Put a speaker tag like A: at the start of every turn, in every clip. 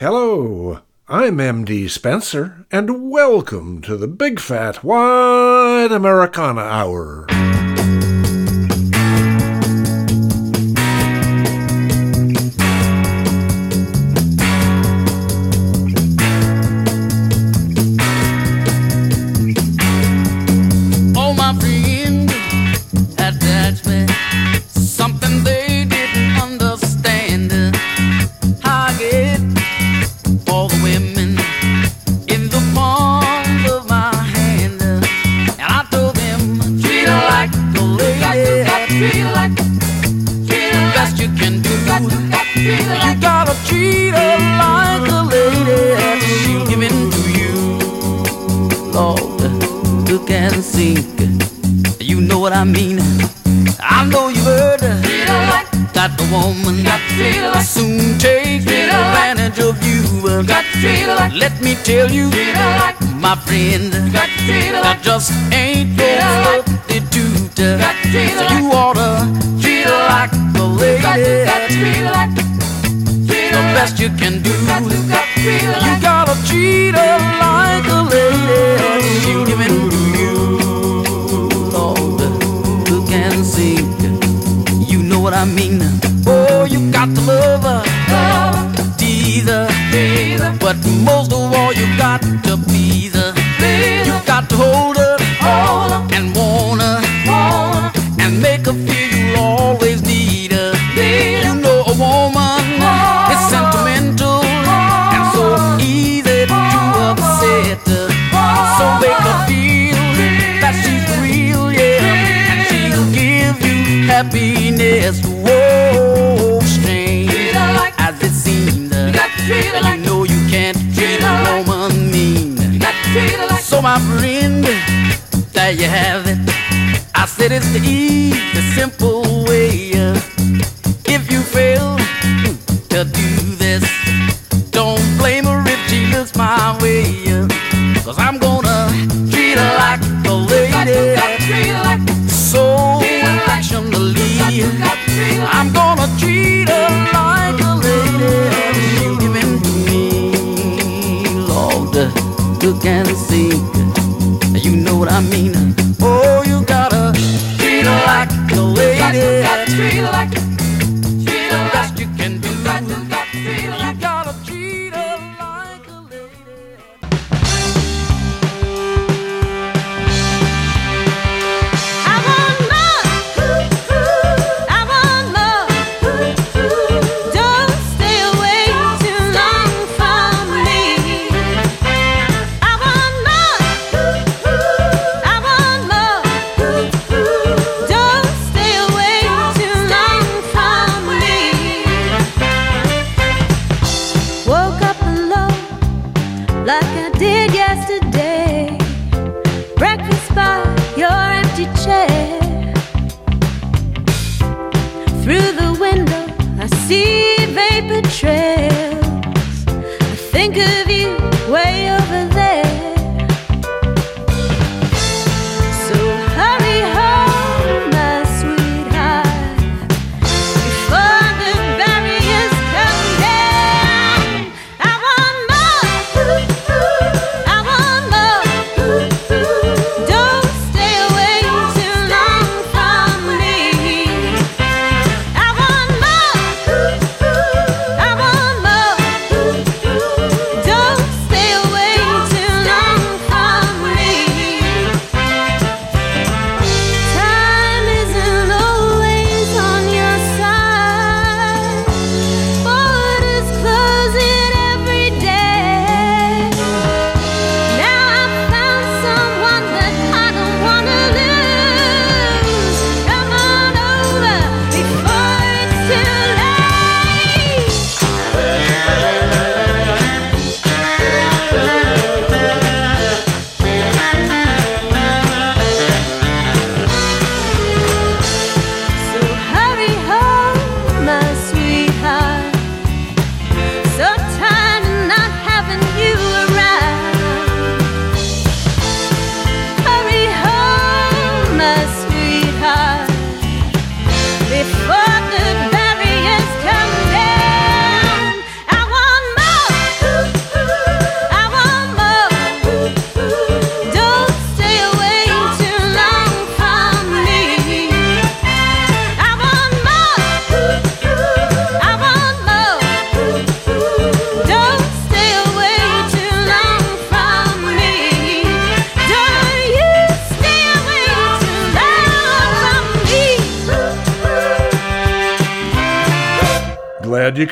A: Hello, I'm MD Spenser, and welcome to the Big Fat Wide Americana Hour.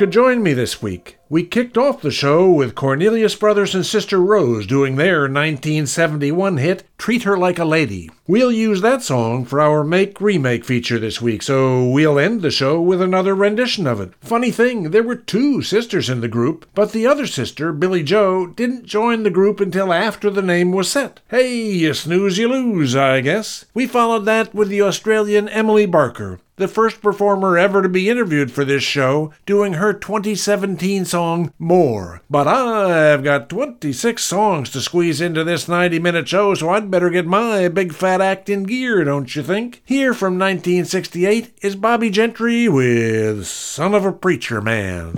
B: Could join me this week. We kicked off the show with Cornelius Brothers and Sister Rose doing their 1971 hit, Treat Her Like a Lady. We'll use that song for our Make Remake feature this week, so we'll end the show with another rendition of it. Funny thing, there were two sisters in the group, but the other sister, Billy Joe, didn't join the group until after the name was set. Hey, you snooze, you lose, I guess. We followed that with the Australian Emily Barker the first performer ever to be interviewed for this show, doing her 2017 song More. But I've got 26 songs to squeeze into this 90 minute show, so I'd better get my big fat act in gear, don't you think? Here from 1968 is Bobbie Gentry with Son of a Preacher Man.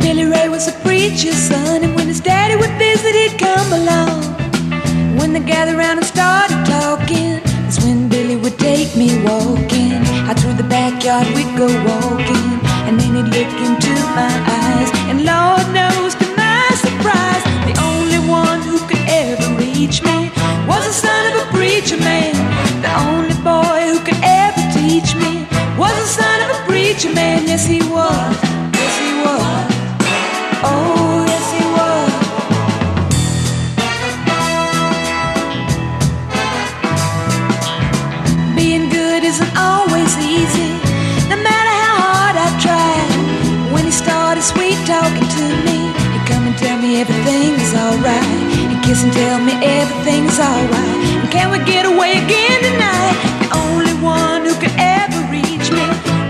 C: Billy Ray was a preacher's son, and when his daddy would visit, he'd come along. When they gathered around and started talking, that's when Billy would take me walking. Backyard we'd go walking, and then he'd look into my eyes. Kiss and tell me everything's alright. Can we get away again tonight? The only one who could ever reach me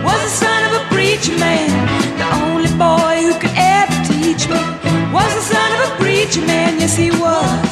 C: was the son of a preacher man. The only boy who could ever teach me was the son of a preacher man. Yes, he was.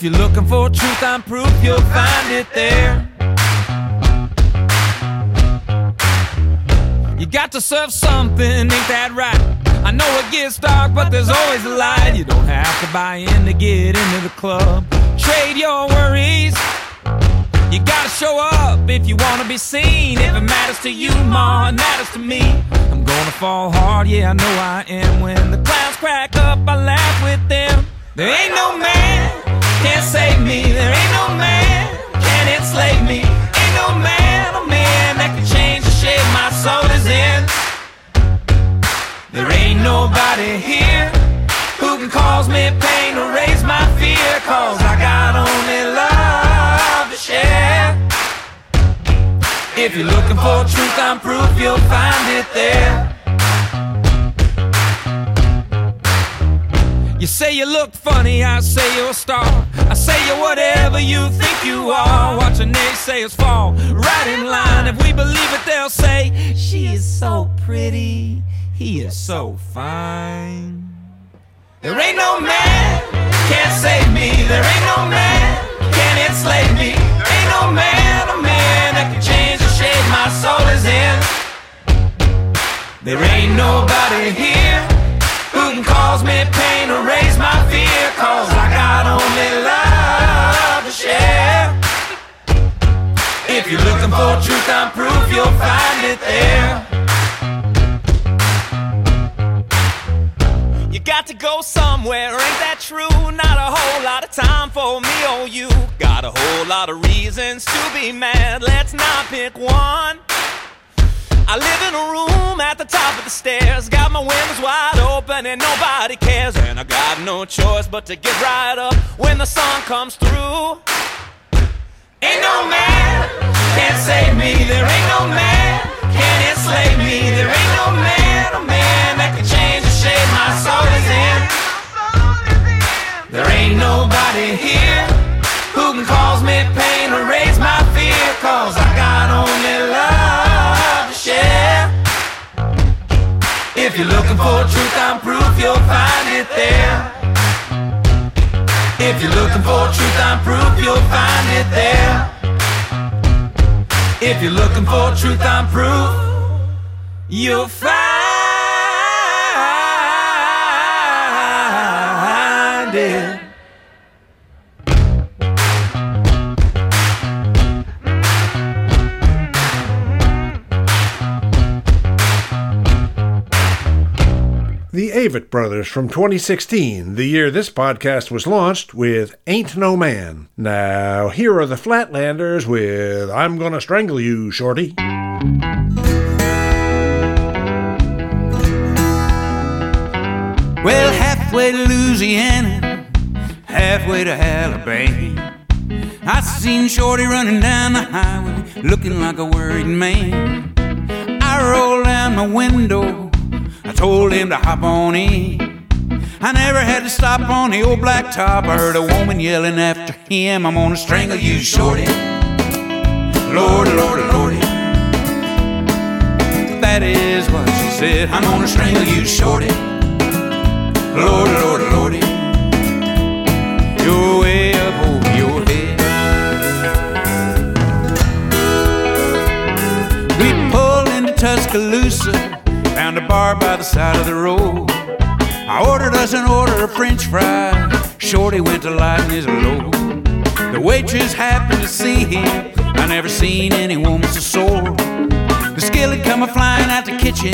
D: If you're looking for truth, I'm proof you'll find it there. You got to serve something, ain't that right? I know it gets dark, but there's always a light. You don't have to buy in to get into the club. Trade your worries. You gotta show up if you wanna be seen. If it matters to you, ma, it matters to me. I'm gonna fall hard, yeah, I know I am. When the clouds crack up, I laugh with them. There ain't no man can save me. There ain't no man can enslave me. Ain't no man, a man that can change the shape my soul is in. There ain't nobody here who can cause me pain or raise my fear. Cause I got only love to share. If you're looking for truth, I'm proof you'll find it there. You say you look funny, I say you're a star. I say you're whatever you think you are. Watching naysayers fall right in line. If we believe it, they'll say, She is so pretty, he is so fine. There ain't no man can save me. There ain't no man can enslave me. Ain't no man, a man that can change the shape my soul is in. There ain't nobody here can cause me pain or raise my fear Cause I got only love to share. If you're looking for truth, I'm proof you'll find it there.
E: You got to go somewhere, ain't that true? Not a whole lot of time for me or you. Got a whole lot of reasons to be mad Let's not pick one. I live in a room at the top of the stairs. Got my windows wide open and nobody cares. And I got no choice but to get right up when the sun comes through. Ain't no man can save me. There ain't no man can enslave me. There ain't no man, a man that can change the shape my soul is in. There ain't nobody here who can cause me pain or raise my fear. Cause I got only love If you're looking for truth, I'm proof you'll find it there. If you're looking for truth, I'm proof you'll find it there. If you're looking for truth, I'm proof you'll find it.
B: The Avett Brothers from 2016, the year this podcast was launched, with Ain't No Man. Now, here are the Flatlanders with I'm Gonna Strangle You, Shorty.
E: Well, halfway to Louisiana, halfway to Alabama. I seen Shorty running down the highway, looking like a worried man. I rolled down my window, I told him to hop on in. I never had to stop on the old black top. I heard a woman yelling after him, I'm gonna strangle you, Shorty. Lordy, Lordy, Lordy. That is what she said, I'm gonna strangle you, Shorty. Lordy, Lordy, Lordy. You're way up over your head. We pulled into Tuscaloosa, found a bar by the side of the road. I ordered us an order of French fries. Shorty went to lighten his load. The waitress happened to see him. I never seen any woman so sore. The skillet come a flying out the kitchen.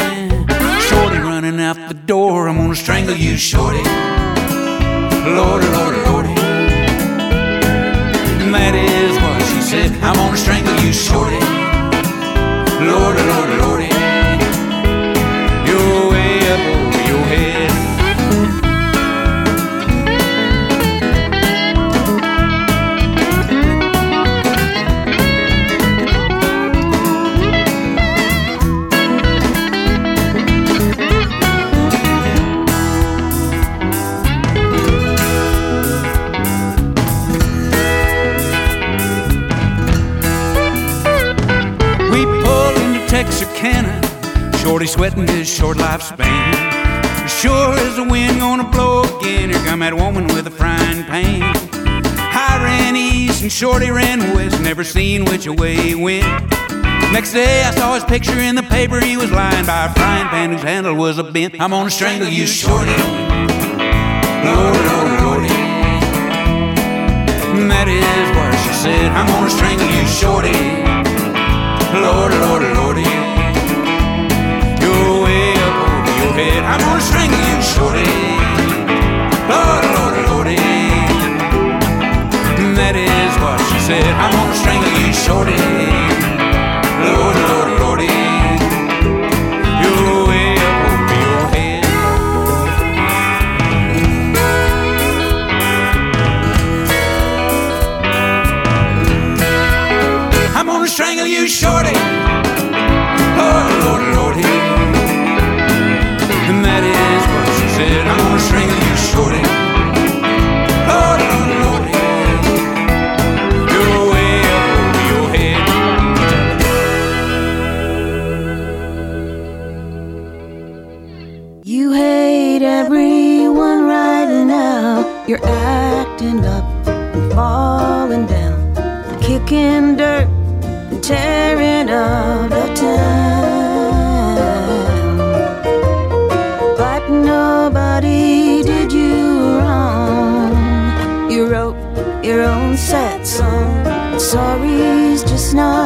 E: Shorty running out the door. I'm gonna strangle you, Shorty. Lordy, oh, Lordy, oh, Lordy. And that is what she said. I'm gonna strangle you, Shorty. Oh, Lordy, Lordy, Lordy. Shorty sweating his short lifespan. Sure as the wind gonna blow again, here come that woman with a frying pan. I ran east and Shorty ran west, never seen which way he went. Next day I saw his picture in the paper, he was lying by a frying pan whose handle was a bent. I'm gonna strangle you, Shorty. Oh, Lordy, Lordy, Lordy. And that is what she said, I'm gonna strangle you, Shorty. Lordy, Lordy, oh, shorty.
F: Kicking dirt and tearing up the town. But nobody did you wrong. You wrote your own sad song. Sorry's just not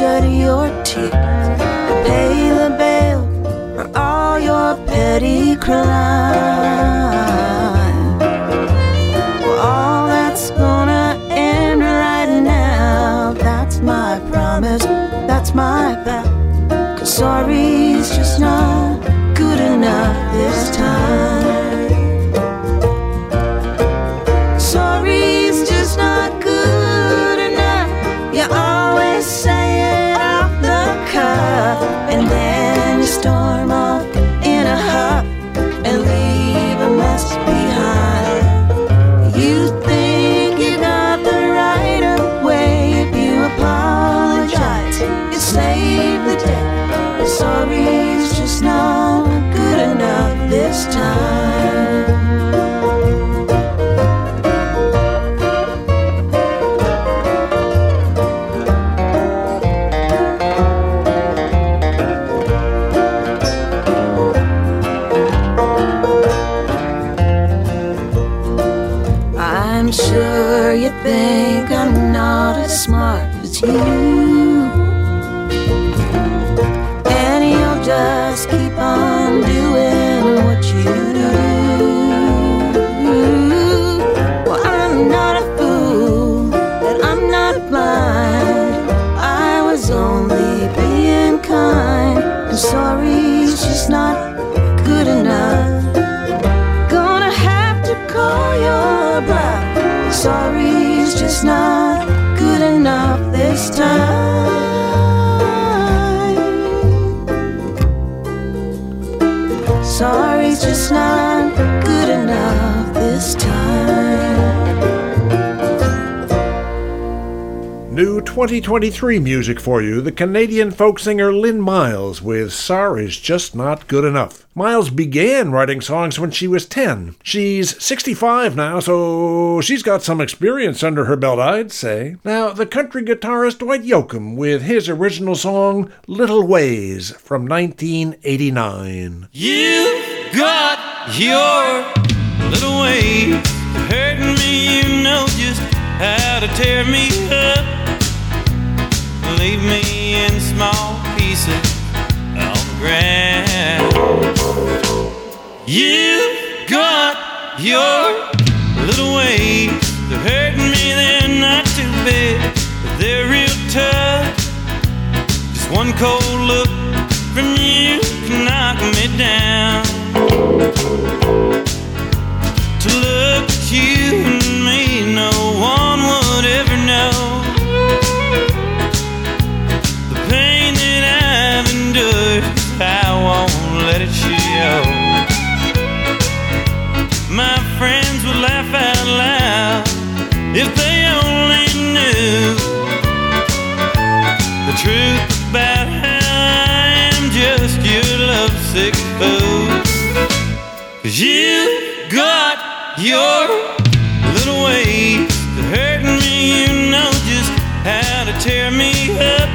F: shed your
B: 2023 music for you the Canadian folk singer Lynn Miles with Sorry's Just Not Good Enough. Miles began writing songs when she was 10. She's 65 now, so she's got some experience under her belt, I'd say. Now, the country guitarist Dwight Yoakam with his original song Little Ways from 1989.
E: You got your little way of hurting me. You know just how to tear me up. Leave me in small pieces on the ground. You got your little way of hurting me. They're not too bad, but they're real tough. Just one cold look from you can knock me down. To look at you My friends would laugh out loud if they only knew the truth about how I am just your lovesick fool. Cause you got your little ways of hurting me. You know just how to tear me up.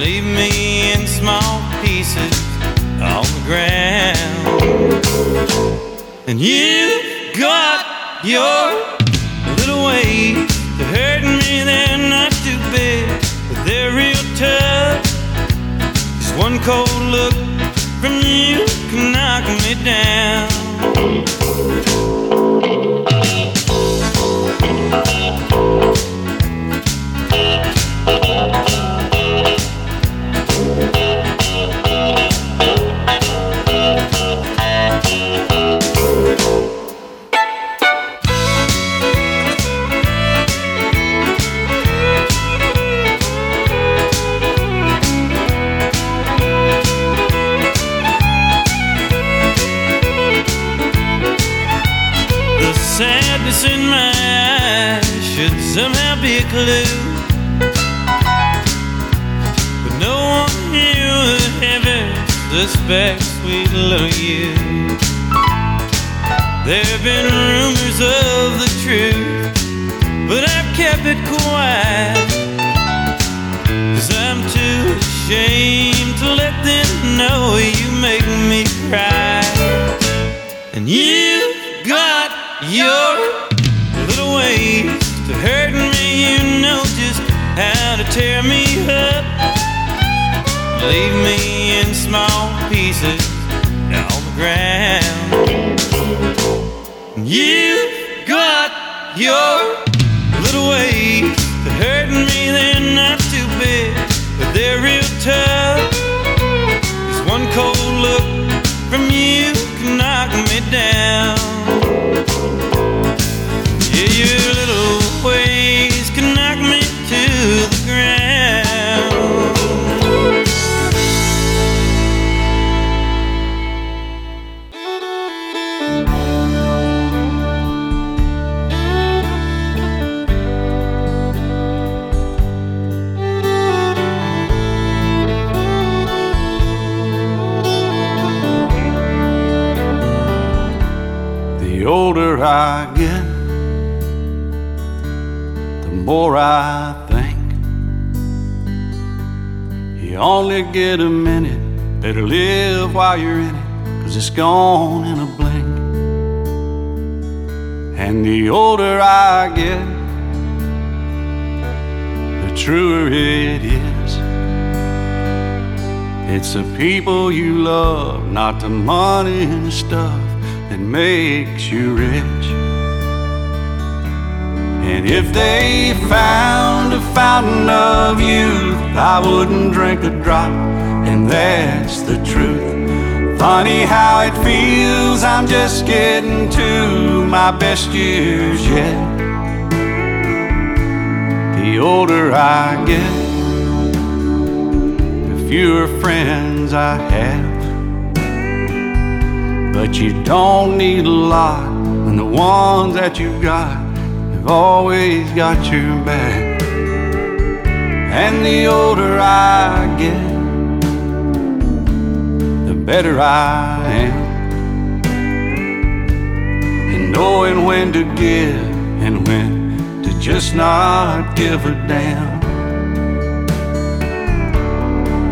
E: Leave me in small pieces on the ground. And you got your not the money and the stuff that makes you rich. And if they found a fountain of youth, I wouldn't drink a drop, and that's the truth. Funny how it feels, I'm just getting to my best years yet. The older I get, the fewer friends I have. But you don't need a lot when the ones that you've got have always got your back. And the older I get, the better I am. And knowing when to give and when to just not give a damn.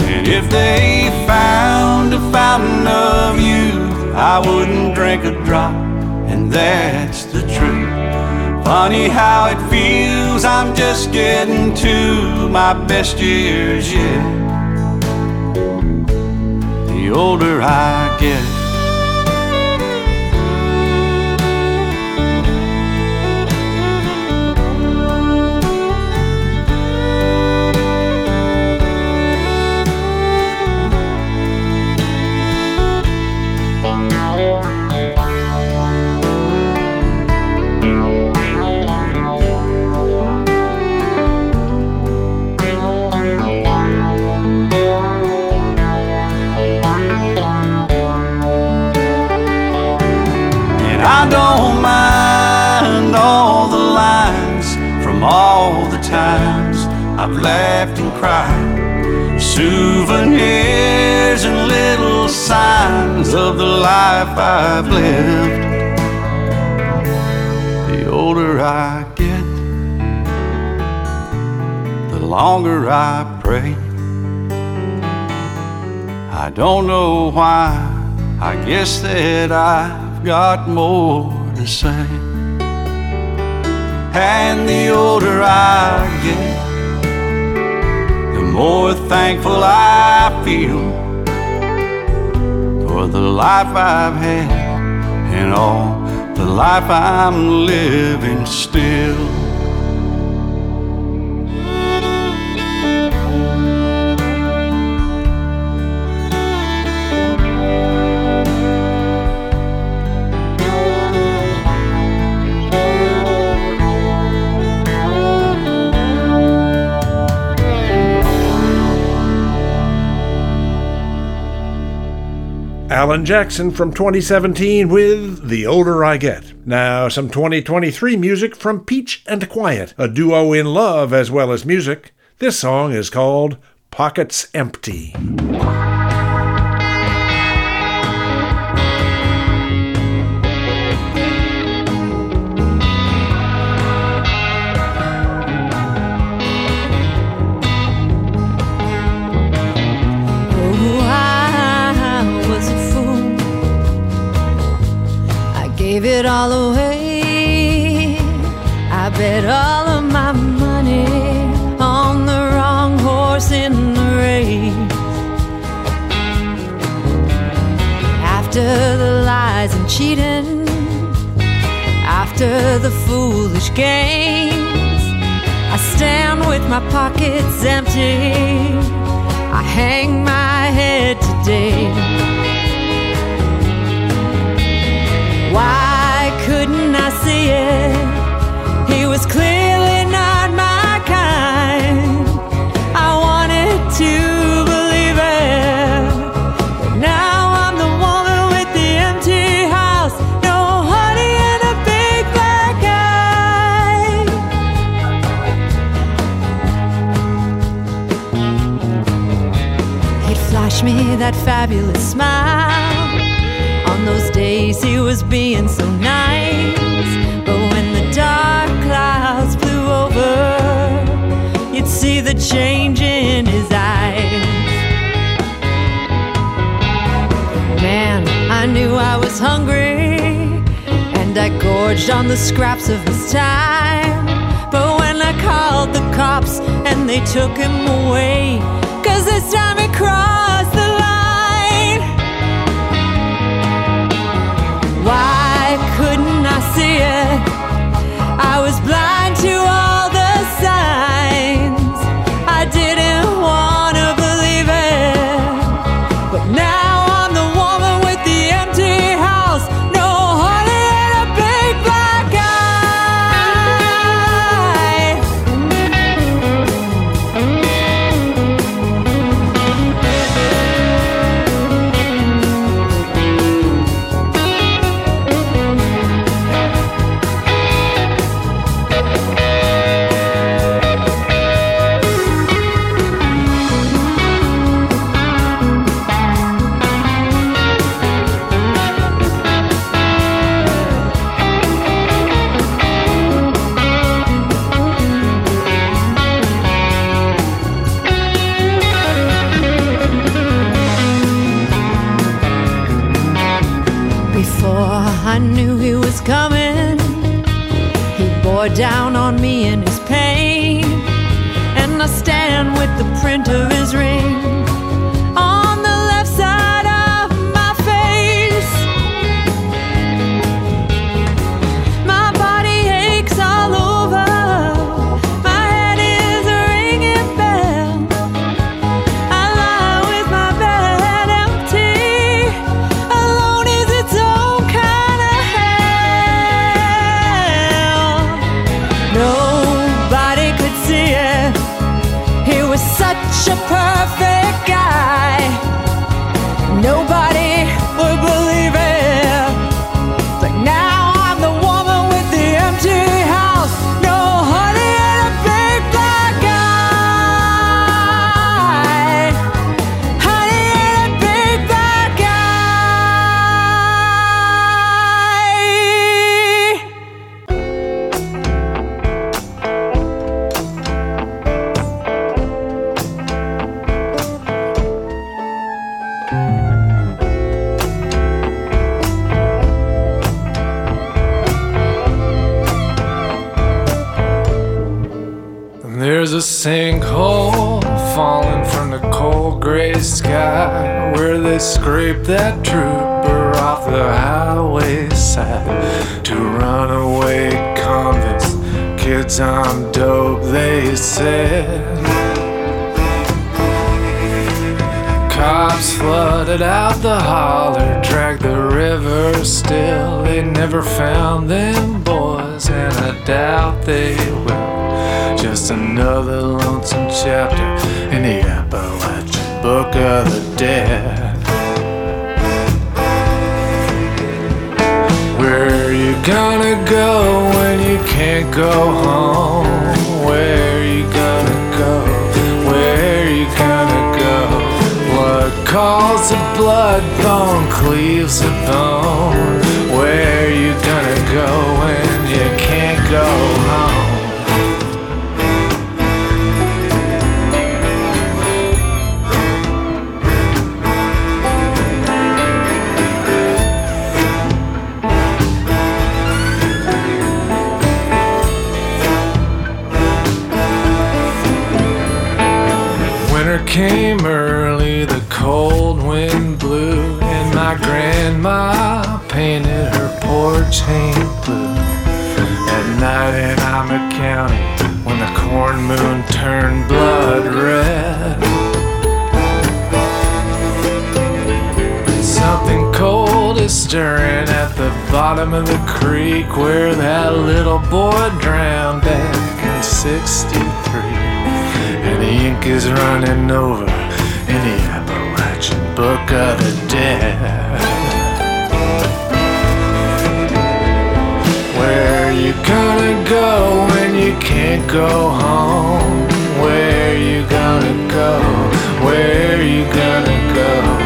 E: And if they found a fountain of youth, I wouldn't drink a drop, and that's the truth. Funny how it feels, I'm just getting to my best years yet. The older I get. Guess that I've got more to say. And the older I get, the more thankful I feel for the life I've had and all the life I'm living still.
B: Alan Jackson from 2017 with The Older I Get. Now, some 2023 music from Peach and Quiet, a duo in love as well as music. This song is called Pockets Empty.
C: all away. I bet all of my money on the wrong horse in the race. After the lies and cheating, after the foolish games, I stand with my pockets empty. I hang my head today. Why? He was clearly not my kind. I wanted to believe it. But now I'm the woman with the empty house. No honey and a big black eye. He'd flash me that fabulous smile. On those days he was being so nice. Change in his eyes. Man, I knew I was hungry, and I gorged on the scraps of his time. But when I called the cops and they took him away, cause this time he crossed down
G: found them boys, and I doubt they will. Just another lonesome chapter in the Appalachian Book of the Dead. Where are you gonna go when you can't go home? Where are you gonna go? Where are you gonna go? Blood calls to blood, bone cleaves to bone. Go when you can't go bottom of the creek where that little boy drowned back in 63. And the ink is running over in the Appalachian Book of the Dead. Where you gonna go when you can't go home? Where you gonna go? Where you gonna go?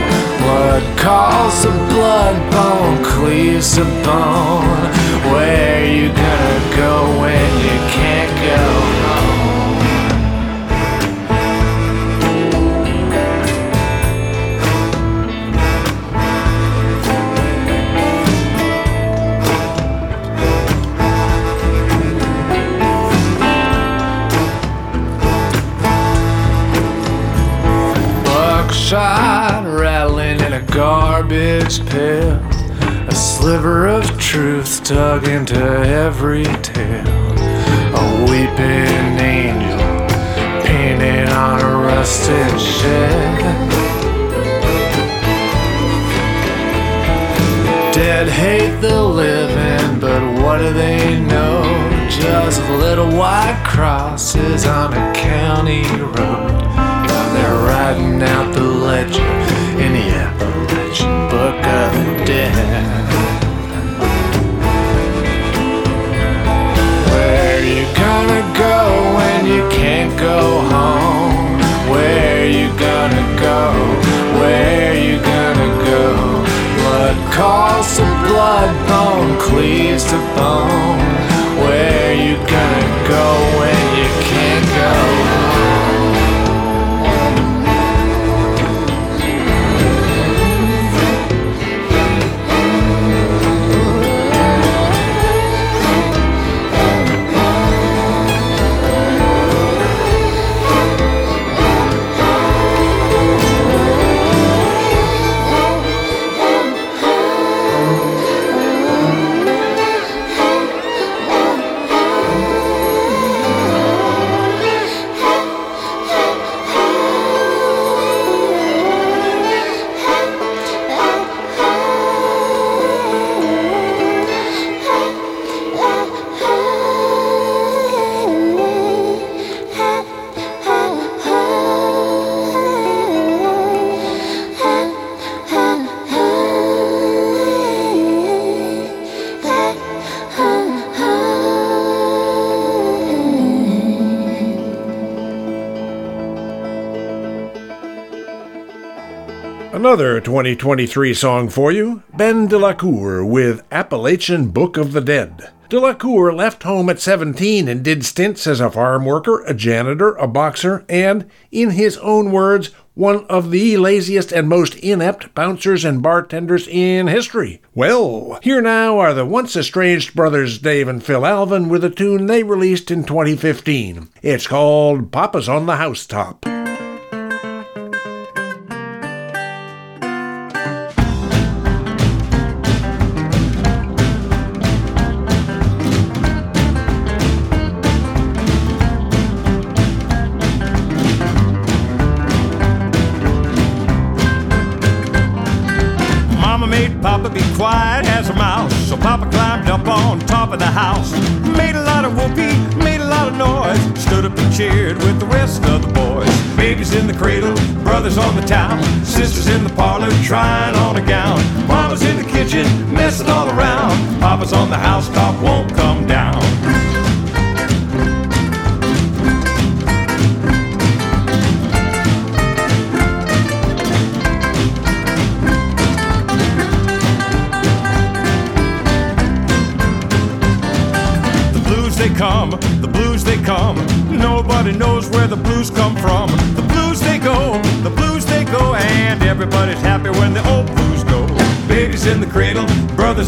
G: Blood calls a blood, bone cleaves a bone. Where you gonna go when you can't go garbage pail. A sliver of truth dug into every tale. A weeping angel painted on a rusted shed. Dead hate the living, but what do they know? Just little white crosses on a county road. They're writing out the ledger in the to blood, bone cleaves to bone.
B: Another 2023 song for you Ben de la Cour with Appalachian Book of the Dead. Delacour left home at 17 and did stints as a farm worker, a janitor, a boxer, and, in his own words, one of the laziest and most inept bouncers and bartenders in history. Well, here now are the once estranged brothers Dave and Phil Alvin with a tune they released in 2015. It's called Papa's on the Housetop.
H: Sisters in the parlor trying on a gown. Mama's in the kitchen, messing all around. Papa's on the housetop,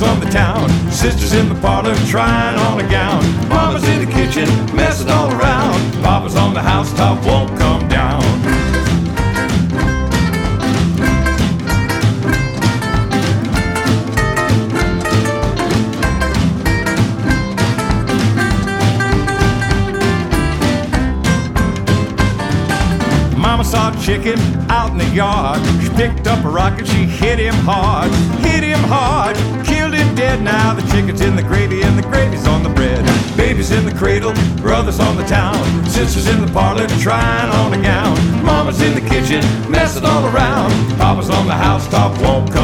H: on the town, sisters in the parlor trying on a gown. Mama's in the kitchen, messing all around. Papa's on the housetop, won't come down. saw chicken out in the yard. She picked up a rocket, she hit him hard, hit him hard dead. Now the chicken's in the gravy and the gravy's on the bread. Baby's in the cradle, brother's on the town, sisters in the parlor trying on a gown. Mama's in the kitchen, messing all around. Papa's on the housetop, won't come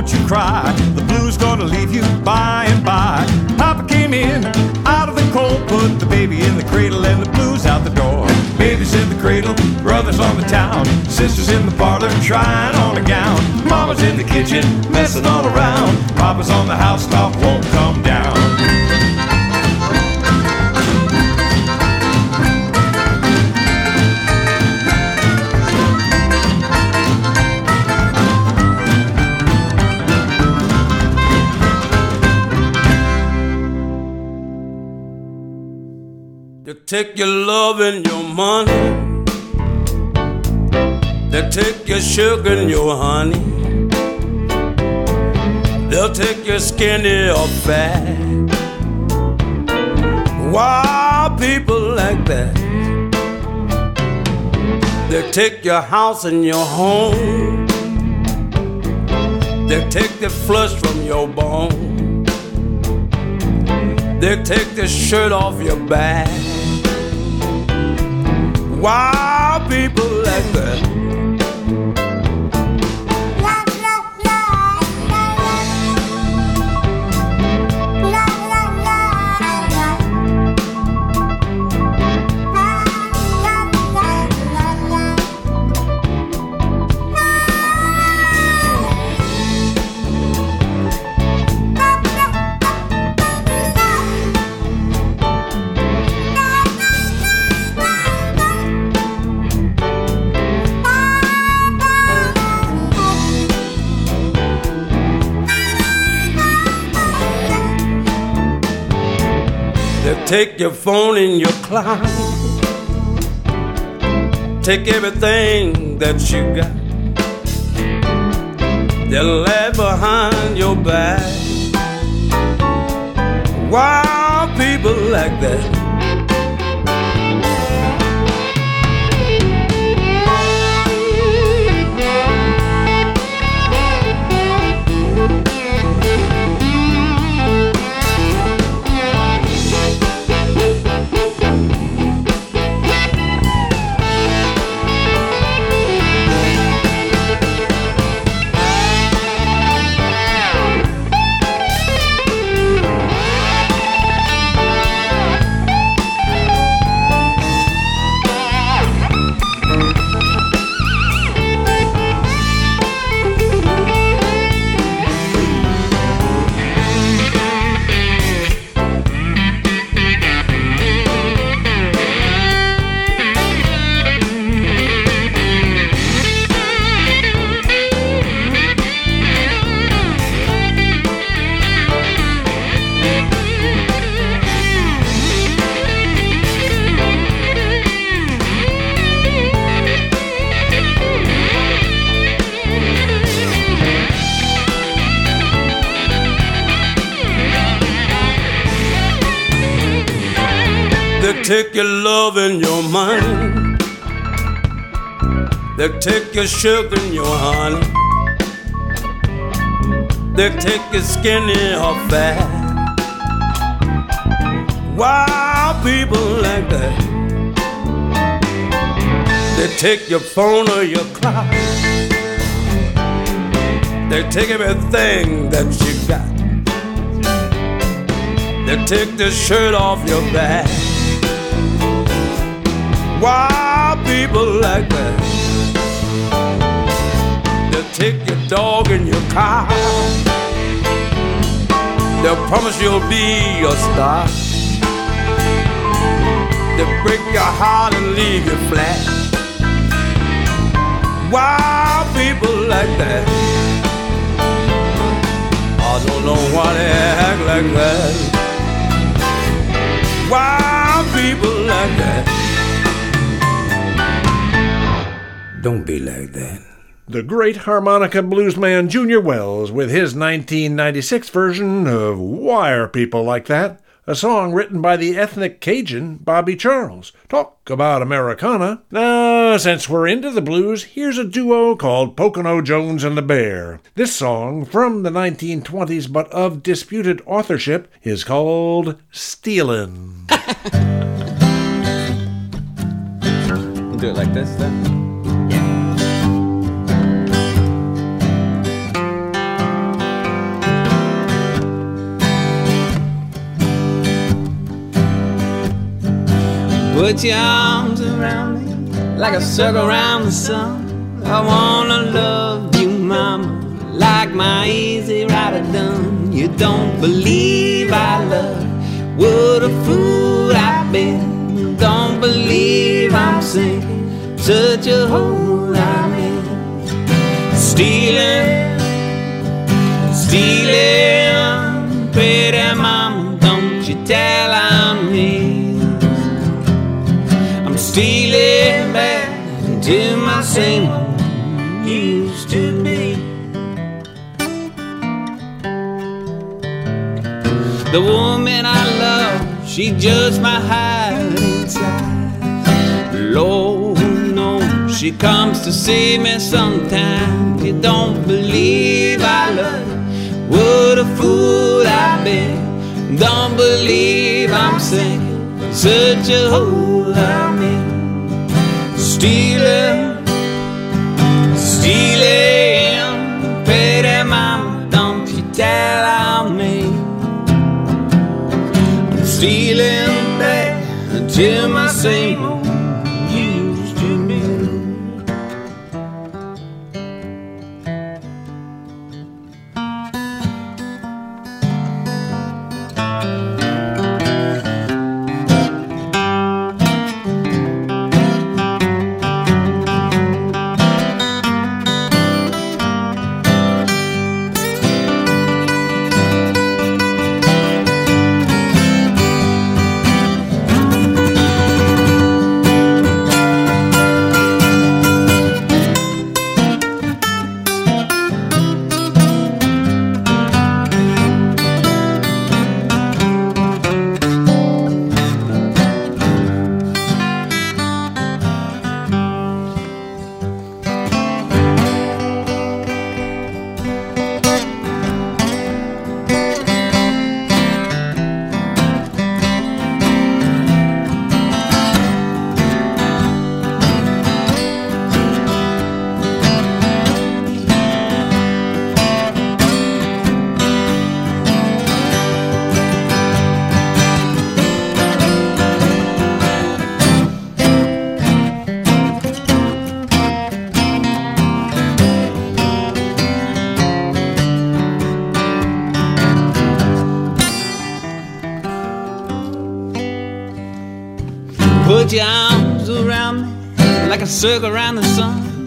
H: don't you cry. The blues gonna leave you by and by. Papa came in out of the cold, put the baby in the cradle and the blues out the door. Baby's in the cradle, brother's on the town, sisters in the parlor trying on a gown. Mama's in the kitchen, messing all around. Papa's on the housetop, won't come down.
E: Take your love and your money. They take your sugar and your honey. They'll take your skinny or fat. Why people like that? They take your house and your home. They take the flesh from your bone. They take the shirt off your back. Why people like that? Take your phone and your clock. Take everything that you got. They'll lie behind your back. Why people like that? They take your sugar and your honey. They take your skinny or fat. Why people like that? They take your phone or your clock. They take everything that you got. They take the shirt off your back. Why people like that? Take your dog and your car. They'll promise you'll be a star. They break your heart and leave you flat. Why people like that? I don't know why they act like that. Why people like that?
I: Don't be like that.
B: The great harmonica bluesman Junior Wells with his 1996 version of Why Are People Like That? A song written by the ethnic Cajun Bobby Charles. Talk about Americana. Now, since we're into the blues, here's a duo called Pocono Jones and the Bear. This song, from the 1920s but of disputed authorship, is called Stealin'.
J: Do it like this then. Put your arms around me like a circle around the sun. I wanna love you, mama, like my easy rider done. You don't believe I love. What a fool I've been. Don't believe I'm sinking. Such a hole I'm in. Stealing, stealing. Pretty mama, don't you tell to my same old used to be. The woman I love, she just my hide inside. Lord knows she comes to see me sometimes. You don't believe I love. What a fool I've been. Don't believe I'm sinking. Such a hole I'm in. Stealing, stealing. Pretty mama, don't you tell on me. I'm stealing back to my same circle around the sun.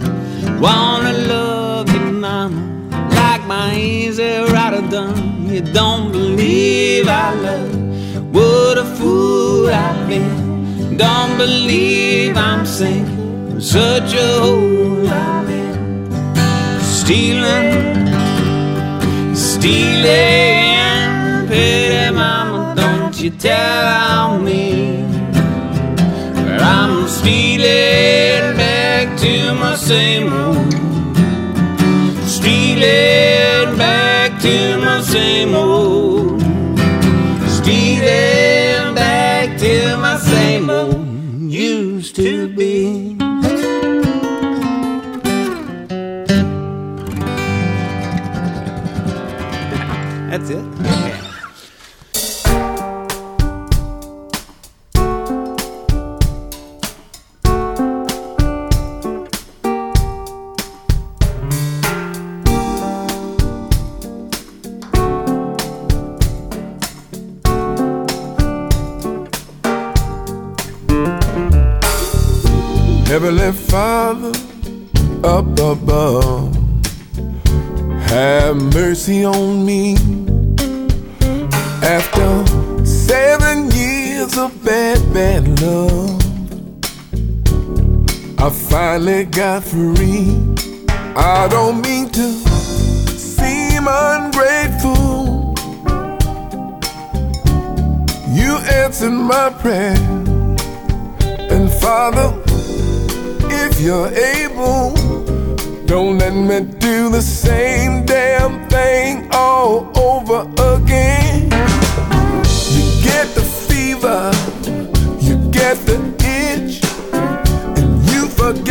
J: Wanna love you, mama, like my easy rider done. You don't believe I love. What a fool I've been. Don't believe I'm sinking. Such a hole I'm in. Stealing, stealing. Pretty mama, don't you tell on me. Where I'm stealing to my same old. Stealing back to my same old.
K: Got free. I don't mean to seem ungrateful. You answered my prayer. And Father, if you're able, don't let me do the same damn thing all over again.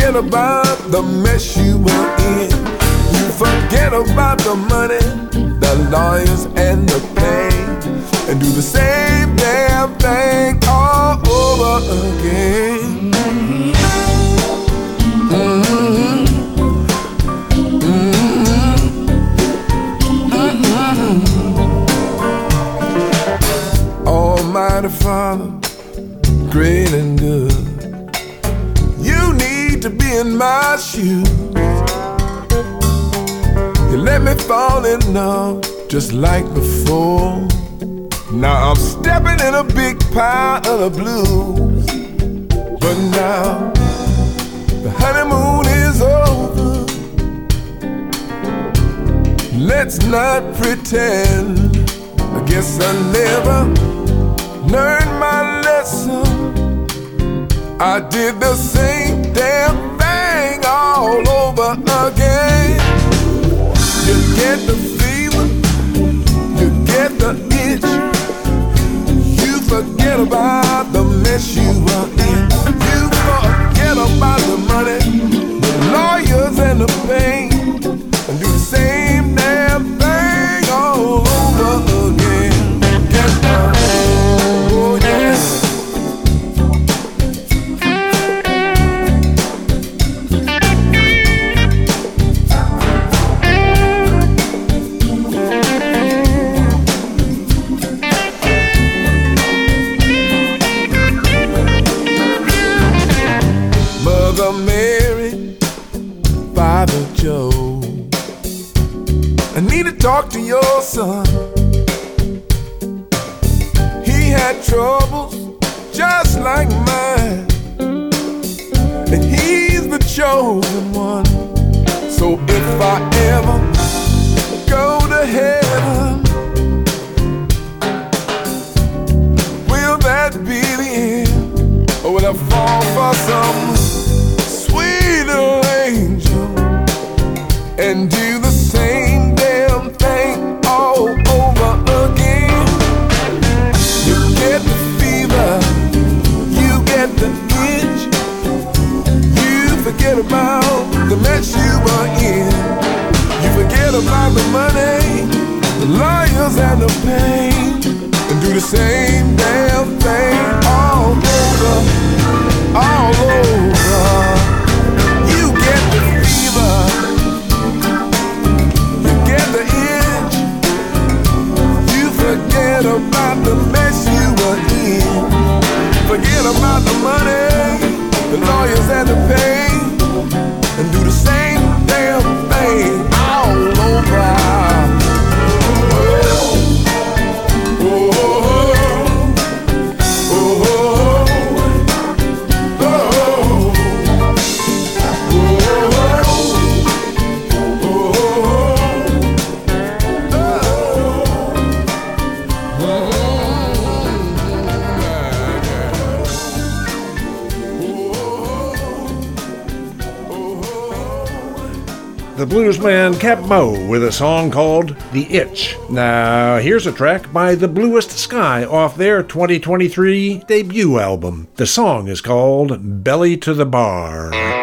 K: Forget about the mess you were in. You forget about the money, the lawyers, and the pain, and do the same damn thing all over again. My shoes. You let me fall in love just like before. Now I'm stepping in a big pile of the blues. But now the honeymoon is over. Let's not pretend. I guess I never learned my lesson. I did the same damn all over again. You get the fever, you get the itch. You forget about the mess you were in. You forget about the money, the lawyers, and the pain. Troubles just like mine. And he's the chosen one. So if I ever go to heaven, will that be the end? Or will I fall for some and the pain, and do the same damn thing all over, all over. You get the fever, you get the itch, you forget about the mess you were in, forget about the money, the lawyers and the
B: bluesman Keb' Mo' with a song called The Itch. Now, here's a track by The Bluest Sky off their 2023 debut album. The song is called Belly to the Bar.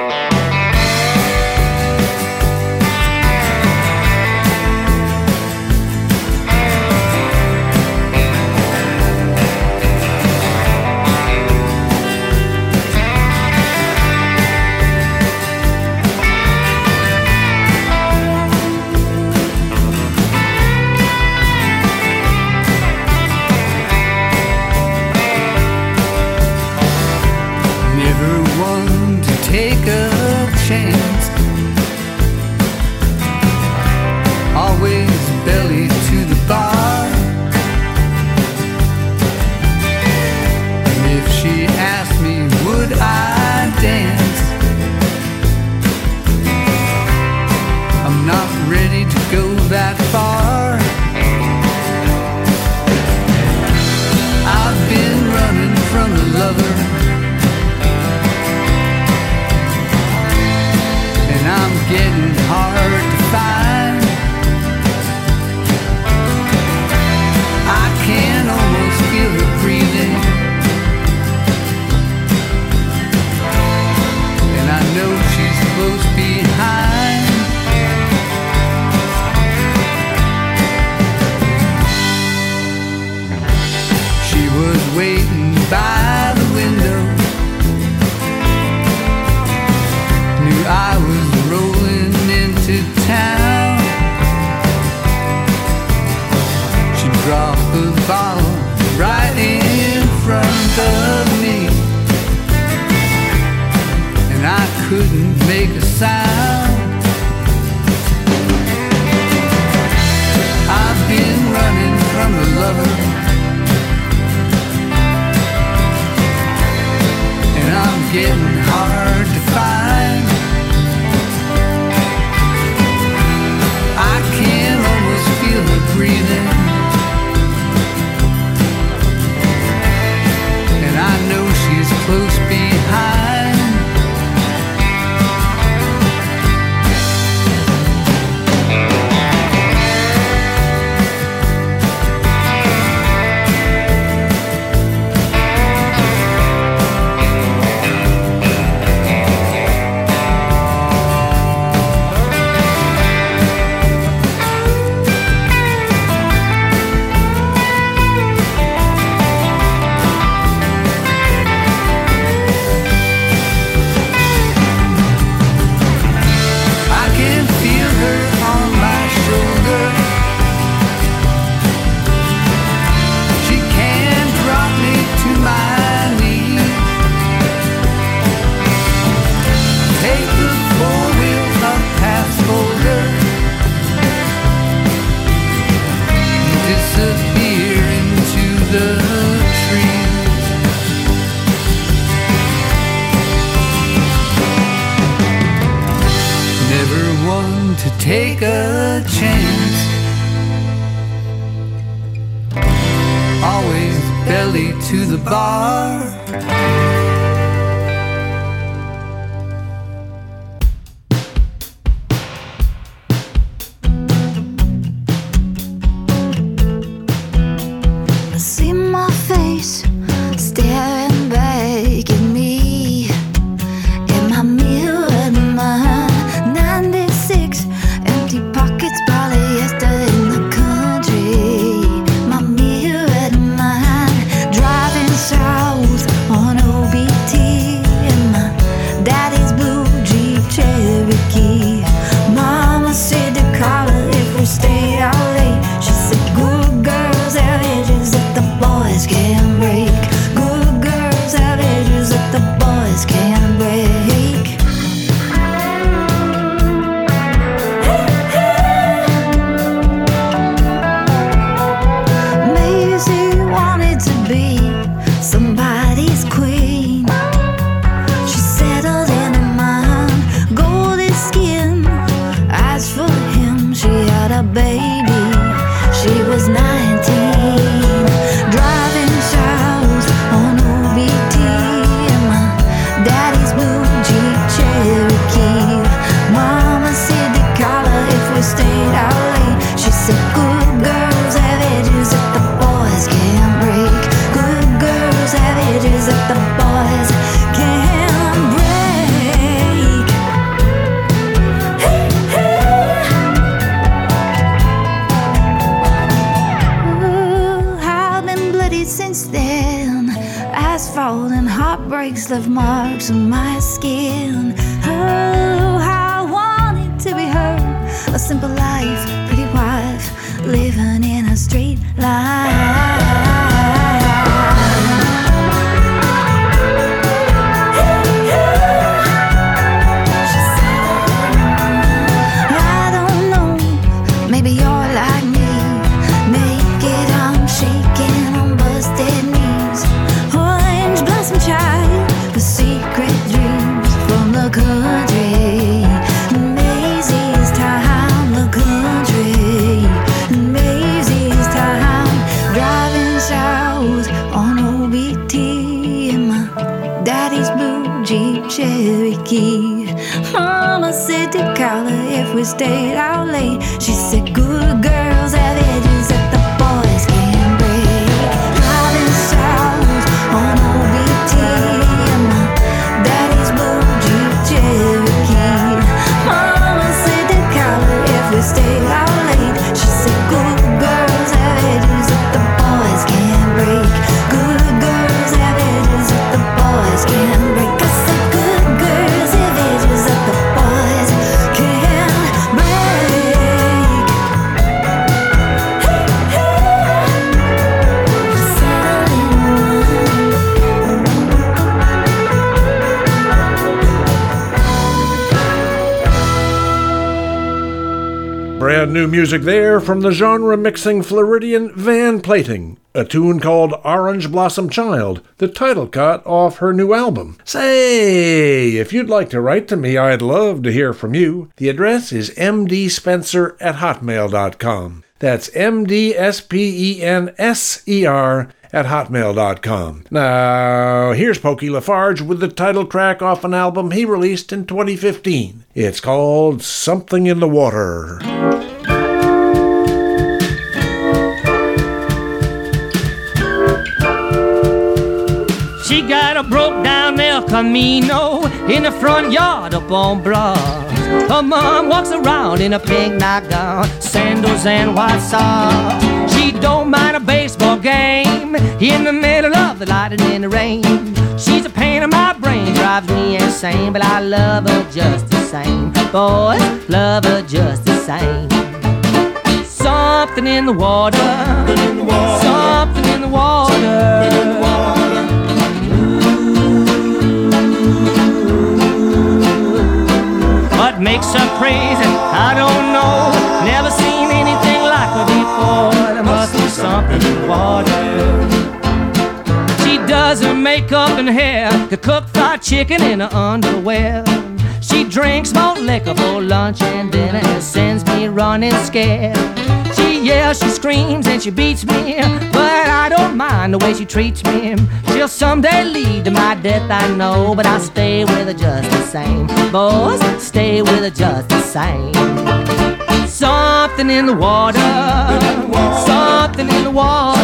L: key. Mama said to call her if we stayed out late. She said, Good
B: girl. New music there from the genre mixing Floridian Van Plating, a tune called Orange Blossom Child, the title cut off her new album. Say, if you'd like to write to me, I'd love to hear from you. The address is mdspenser at hotmail.com. That's M-D-S-P-E-N-S-E-R at hotmail.com. Now, here's Pokey LaFarge with the title track off an album he released in 2015. It's called Something in the Water.
M: She got a broke down El Camino in the front yard up on Broad. Her mom walks around in a pink nightgown, sandals and white socks. She don't mind a baseball game in the middle of the light and in the rain. She's a pain in my brain, drives me insane, but I love her just the same. Boys, love her just the same. Something in the water, something in the water. What makes her crazy? I don't know. Never seen anything like her before. There must be something in the water. She does her makeup and hair to cook fried chicken in her underwear. She drinks malt liquor for lunch and dinner and sends me running scared. She yells, she screams, and she beats me, but I don't mind the way she treats me. She'll someday lead to my death, I know, but I stay with her just the same. Boys, stay with her just the same. Something in the water, something in the water.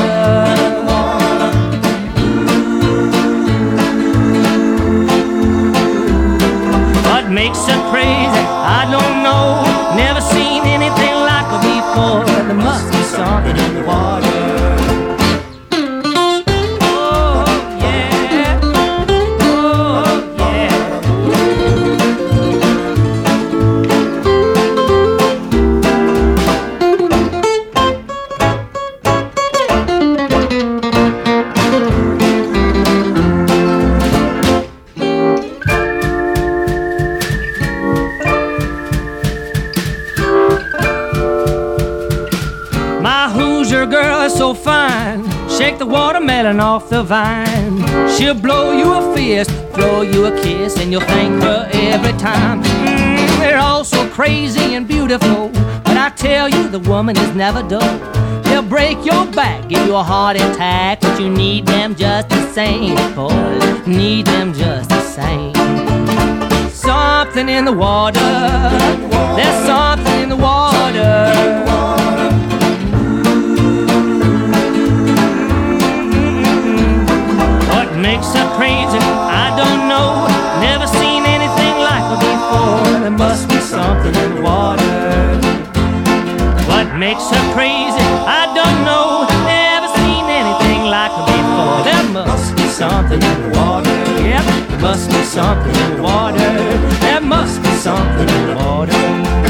M: What makes her crazy? I don't know. Never seen anything like her before. There must be something in the water. Watermelon off the vine. She'll blow you a fist, throw you a kiss, and you'll thank her every time. Mm, they're all so crazy and beautiful. But I tell you, the woman is never dull. They'll break your back, give you a heart attack, but you need them just the same. Boy, need them just the same. Something in the water. There's something in the water. Makes her crazy? I don't know. Never seen anything like her before. There must be something in the water. What makes her crazy? I don't know. Never seen anything like her before. There must be something in the water. Yep, there must be something in the water. There must be something in the water.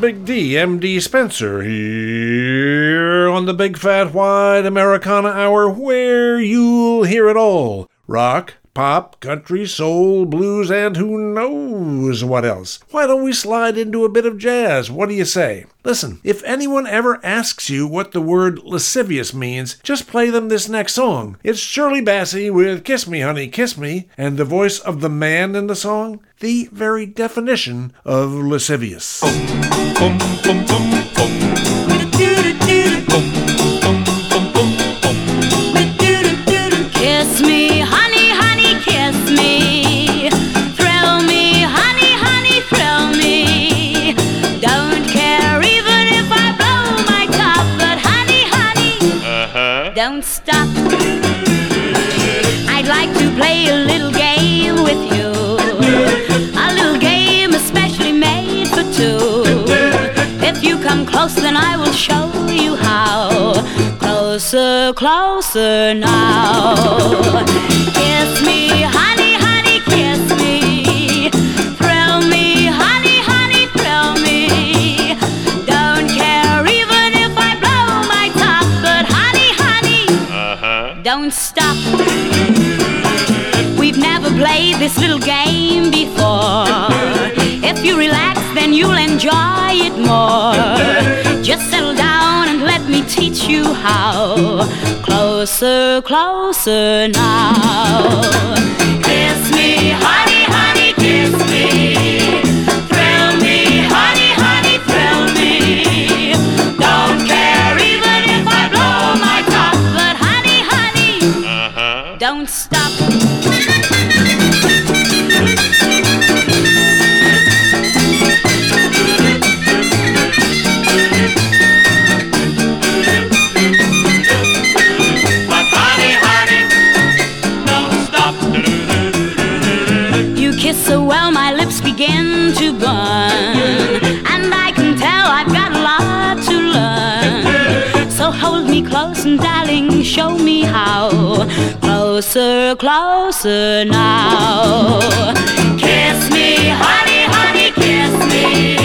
B: Big D, MD Spenser, here on the Big Fat Wide Americana Hour, where you'll hear it all. Rock, pop, country, soul, blues, and who knows what else. Why don't we slide into a bit of jazz? What do you say? Listen, if anyone ever asks you what the word lascivious means, just play them this next song. It's Shirley Bassey with Kiss Me, Honey, Kiss Me, and the voice of the man in the song, the very definition of lascivious.
N: Kiss don't stop. I'd like to play a little game with you. A little game especially made for two. If you come close, then I will show you how. Closer, closer now. Kiss me, don't stop. We've never played this little game before. If you relax, then you'll enjoy it more. Just settle down and let me teach you how. Closer, closer now. Kiss me, honey, honey, don't stop. You kiss so well, my lips begin to burn. And I can tell I've got a lot to learn. So hold me close and darling, show me how. Closer, closer now. Kiss me, honey, honey, kiss me.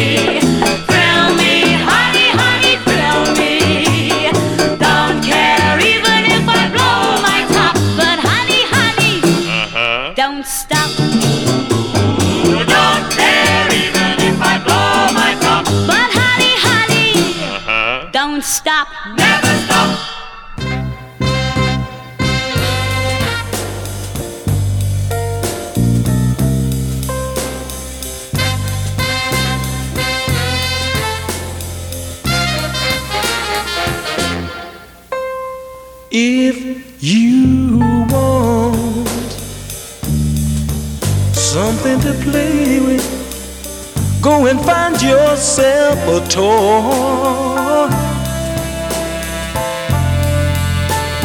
E: Go and find yourself a toy.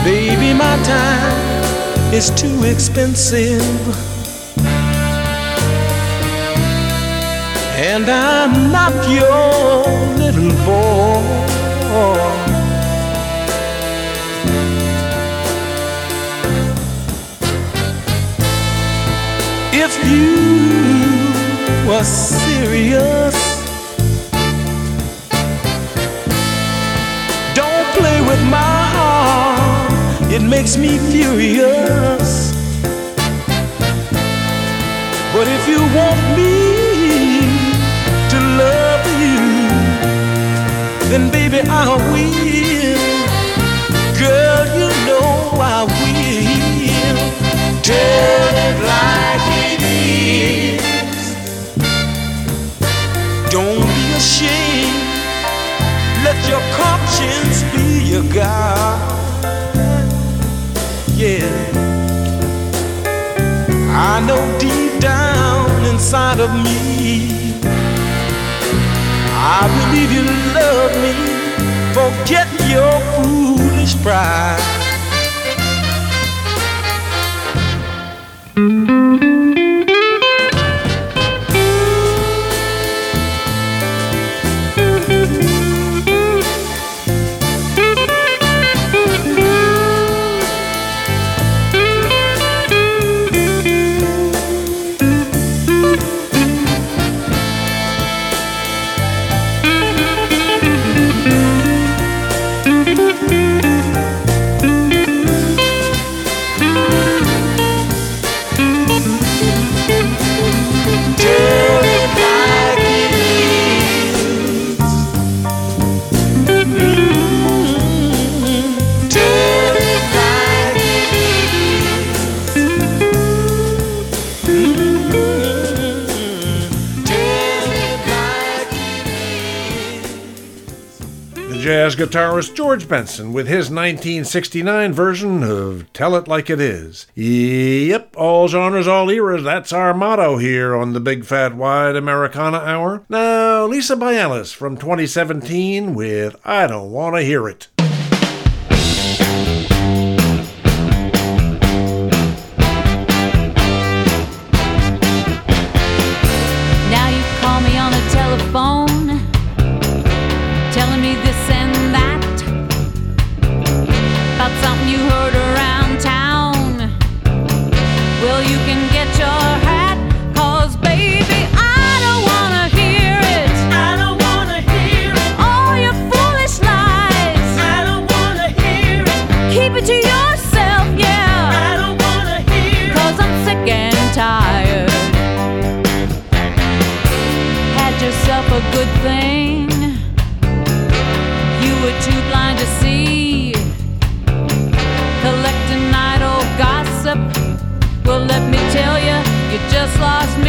E: Baby, my time is too expensive. And I'm not your
B: guitarist George Benson with his 1969 version of Tell It Like It Is. Yep, all genres, all eras, that's our motto here on the Big Fat Wide Americana Hour. Now, Lisa Biales from 2017 with I Don't Want to Hear It.
O: good thing you
P: were too blind to see. Collecting idle gossip. Well, let me tell you, you just lost me.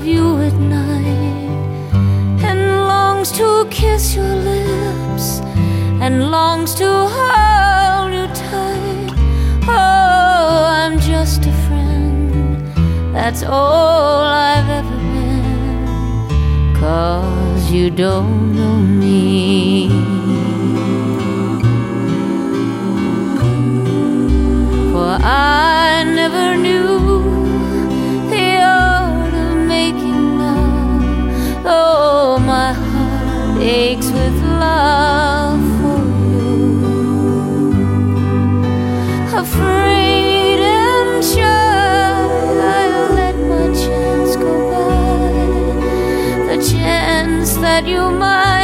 P: Of you at night and longs to kiss your lips and longs to hold you tight. Oh, I'm just a friend, that's all I've ever been. Cause you don't know me. For I never knew Oh, my heart aches with love for you. Afraid and I let my chance go by. The chance that you might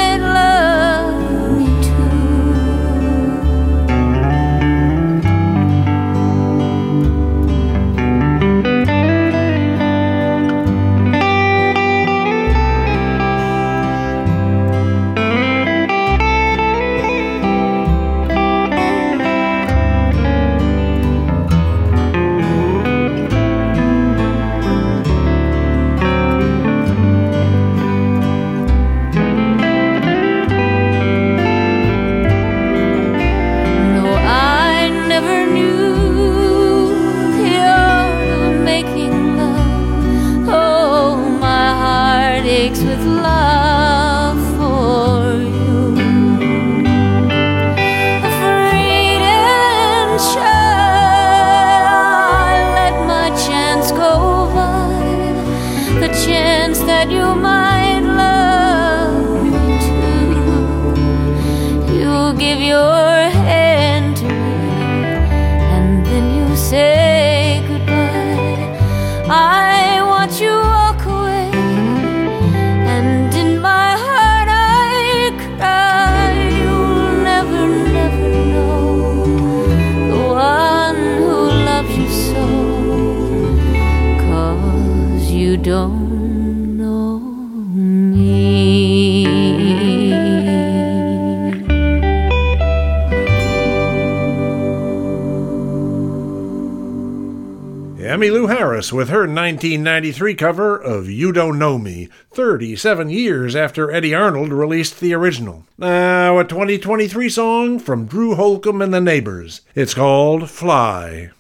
P: With
B: her 1993 cover of You Don't Know Me, 37 years after Eddy Arnold released the original. Now, a 2023 song from Drew Holcomb and the Neighbors. It's called Fly.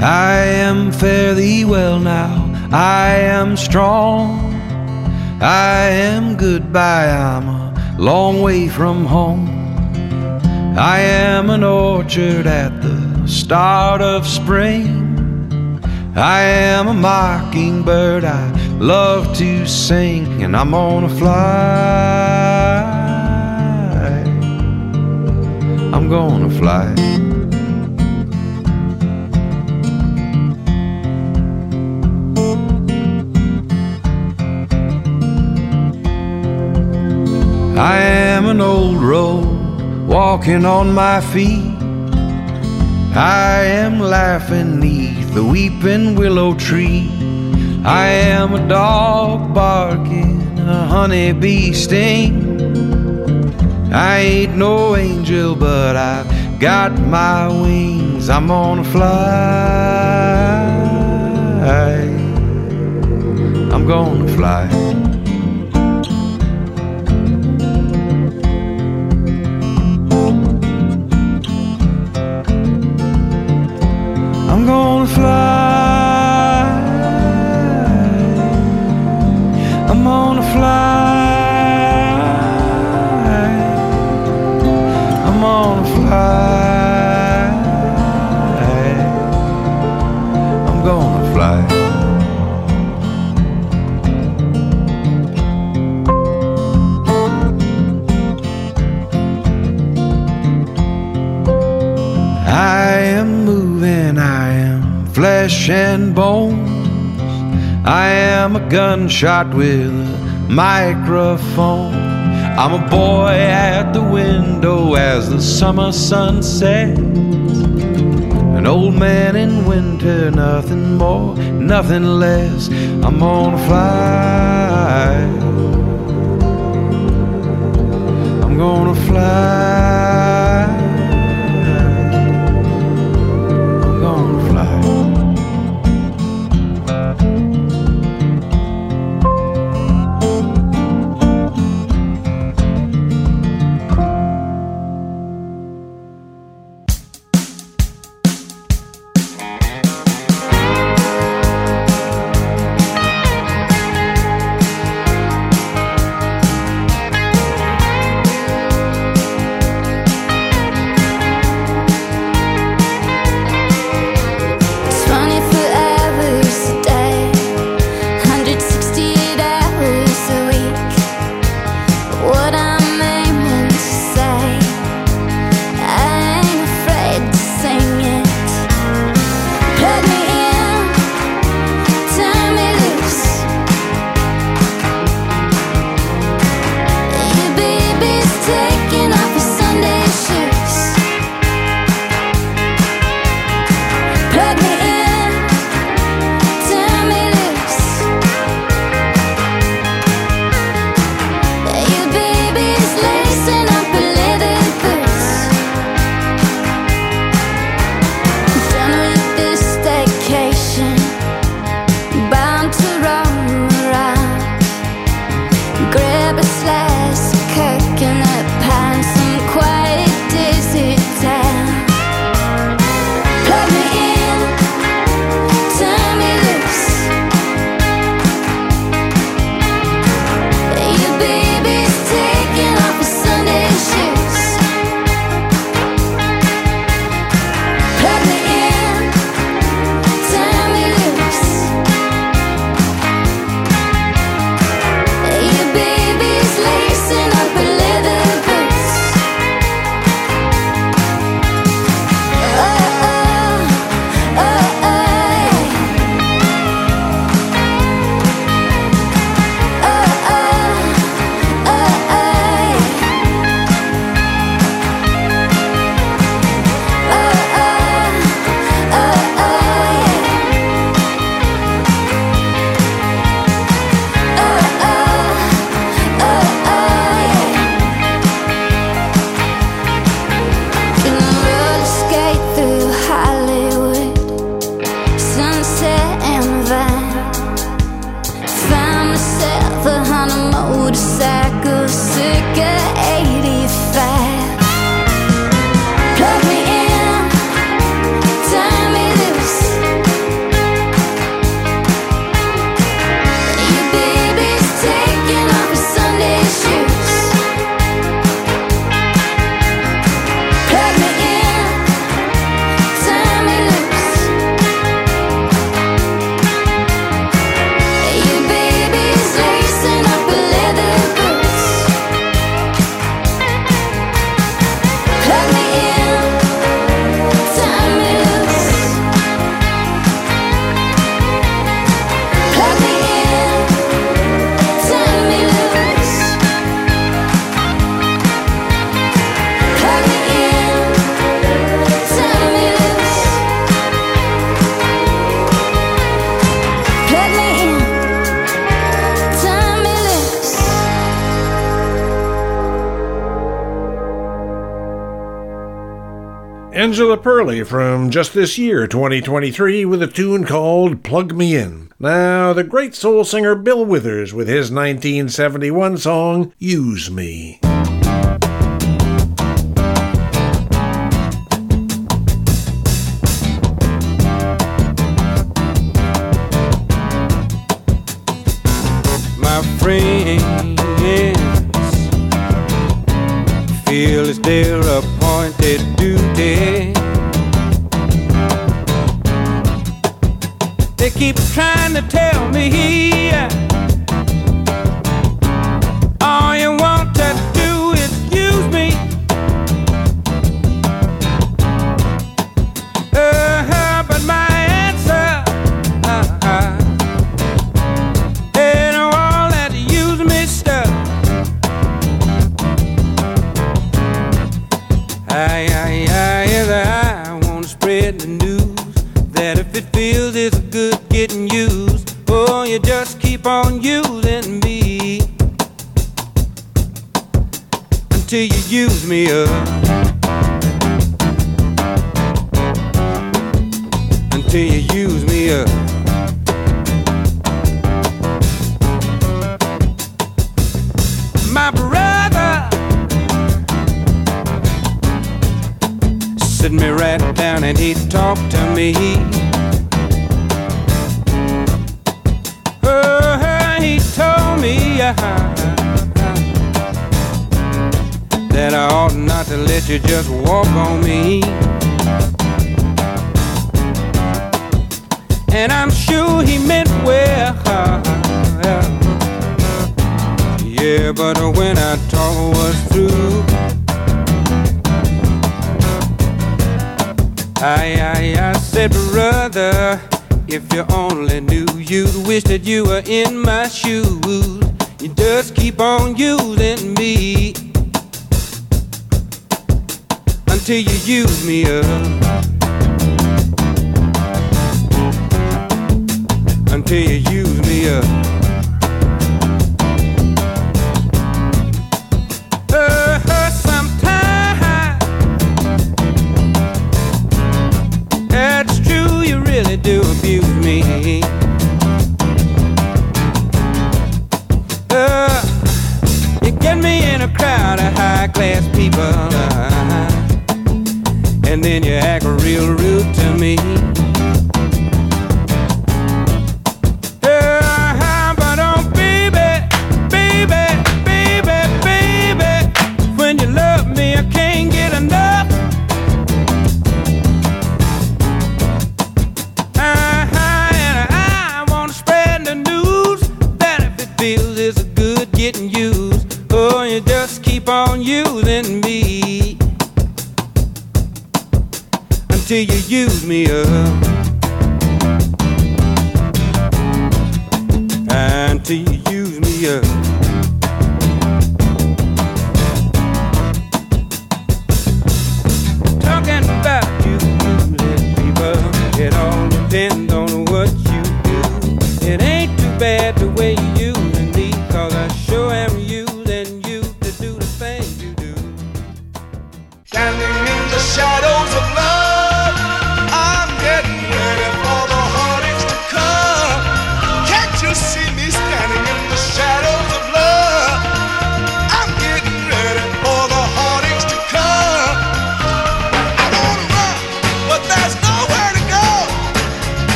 Q: I am fairly well now. I am strong. I am goodbye, I'm a long way from home. I am an orchard at the start of spring. I am a mockingbird, I love to sing, and I'm gonna fly. I'm gonna fly. I am an old road walking on my feet. I am laughing neath the weeping willow tree. I am a dog barking, a honeybee sting. I ain't no angel, but I've got my wings. I'm gonna fly. I'm gonna fly. I'm gonna fly. Flesh and bones. I am a gunshot with a microphone. I'm a boy at the window as the summer sun sets. An old man in winter, nothing more, nothing less. I'm gonna fly. I'm gonna fly.
B: Angela Perley from just this year, 2023, with a tune called Plug Me In. Now, the great soul singer Bill Withers with his 1971 song, Use Me.
E: He.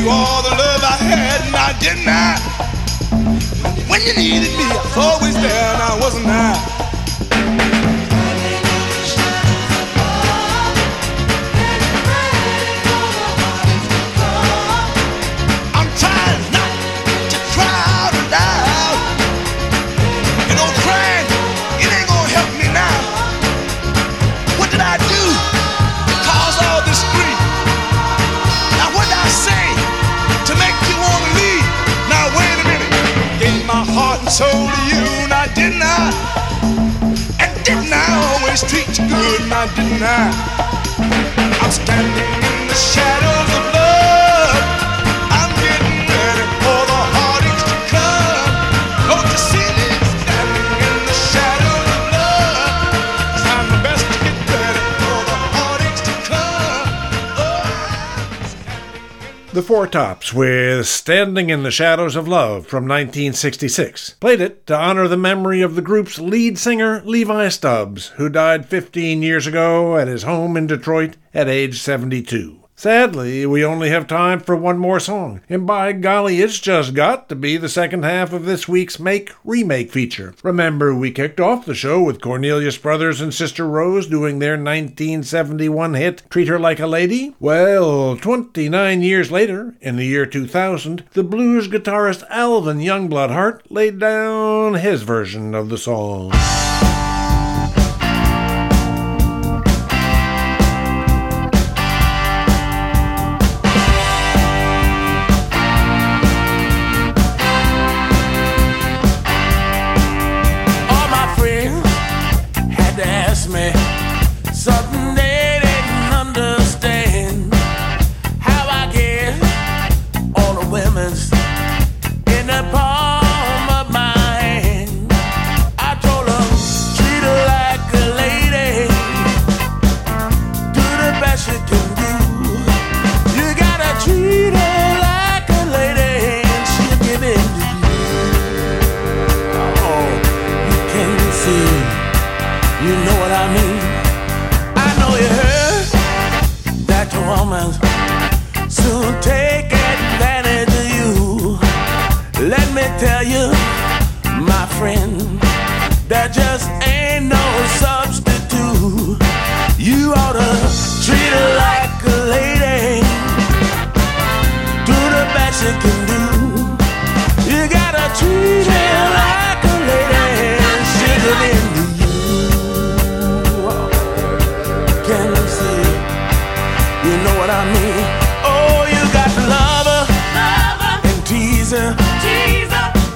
E: you all the love I had and I
R: didn't. When you needed me. You good, The
B: Four Tops with Standing in the Shadows of Love from 1966. Played it to honor the memory of the group's lead singer, Levi Stubbs, who died 15 years ago at his home in Detroit at age 72. Sadly, we only have time for one more song, and by golly, it's just got to be the second half of this week's Make Remake feature. Remember, we kicked off the show with Cornelius Brothers and Sister Rose doing their 1971 hit Treat Her Like a Lady? Well, 29 years later, in the year 2000, the blues guitarist Alvin Youngblood Hart laid down his version of the song.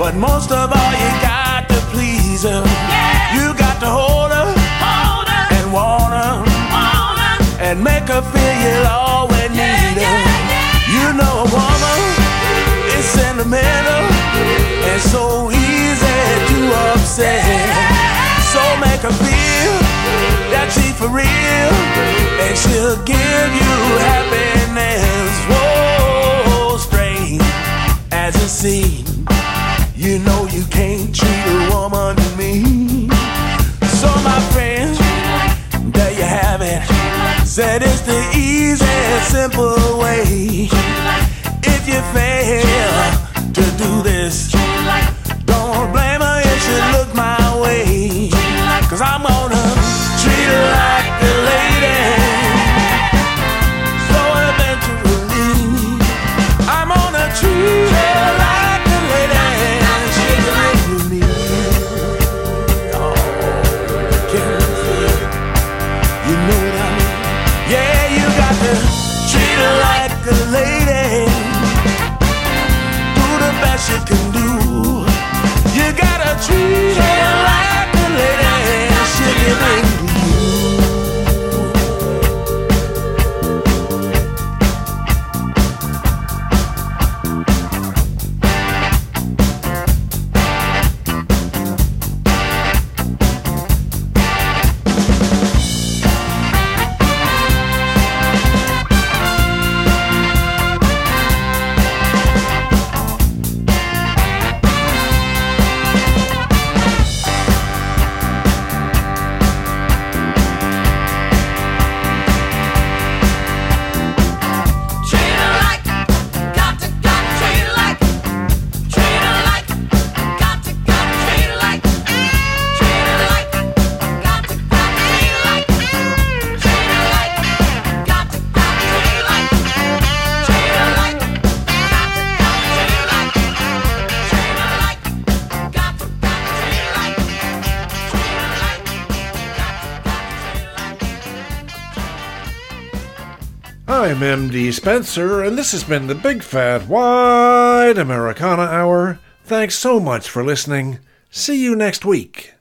K: But most of all, you got to please her. Yeah. You got to hold her, hold her. and want her, want her, and make her feel you always need her. You know a woman is sentimental and so easy to upset. So make her feel that she for real, and she'll give you happiness. Whoa, strange as it seems, you know you can't treat a woman mean. So my friends, there you have it. Said it's the easy, simple way. If you fail to do this,
B: MD Spenser, and this has been the Big Fat Wide Americana Hour. Thanks so much for listening. See you next week.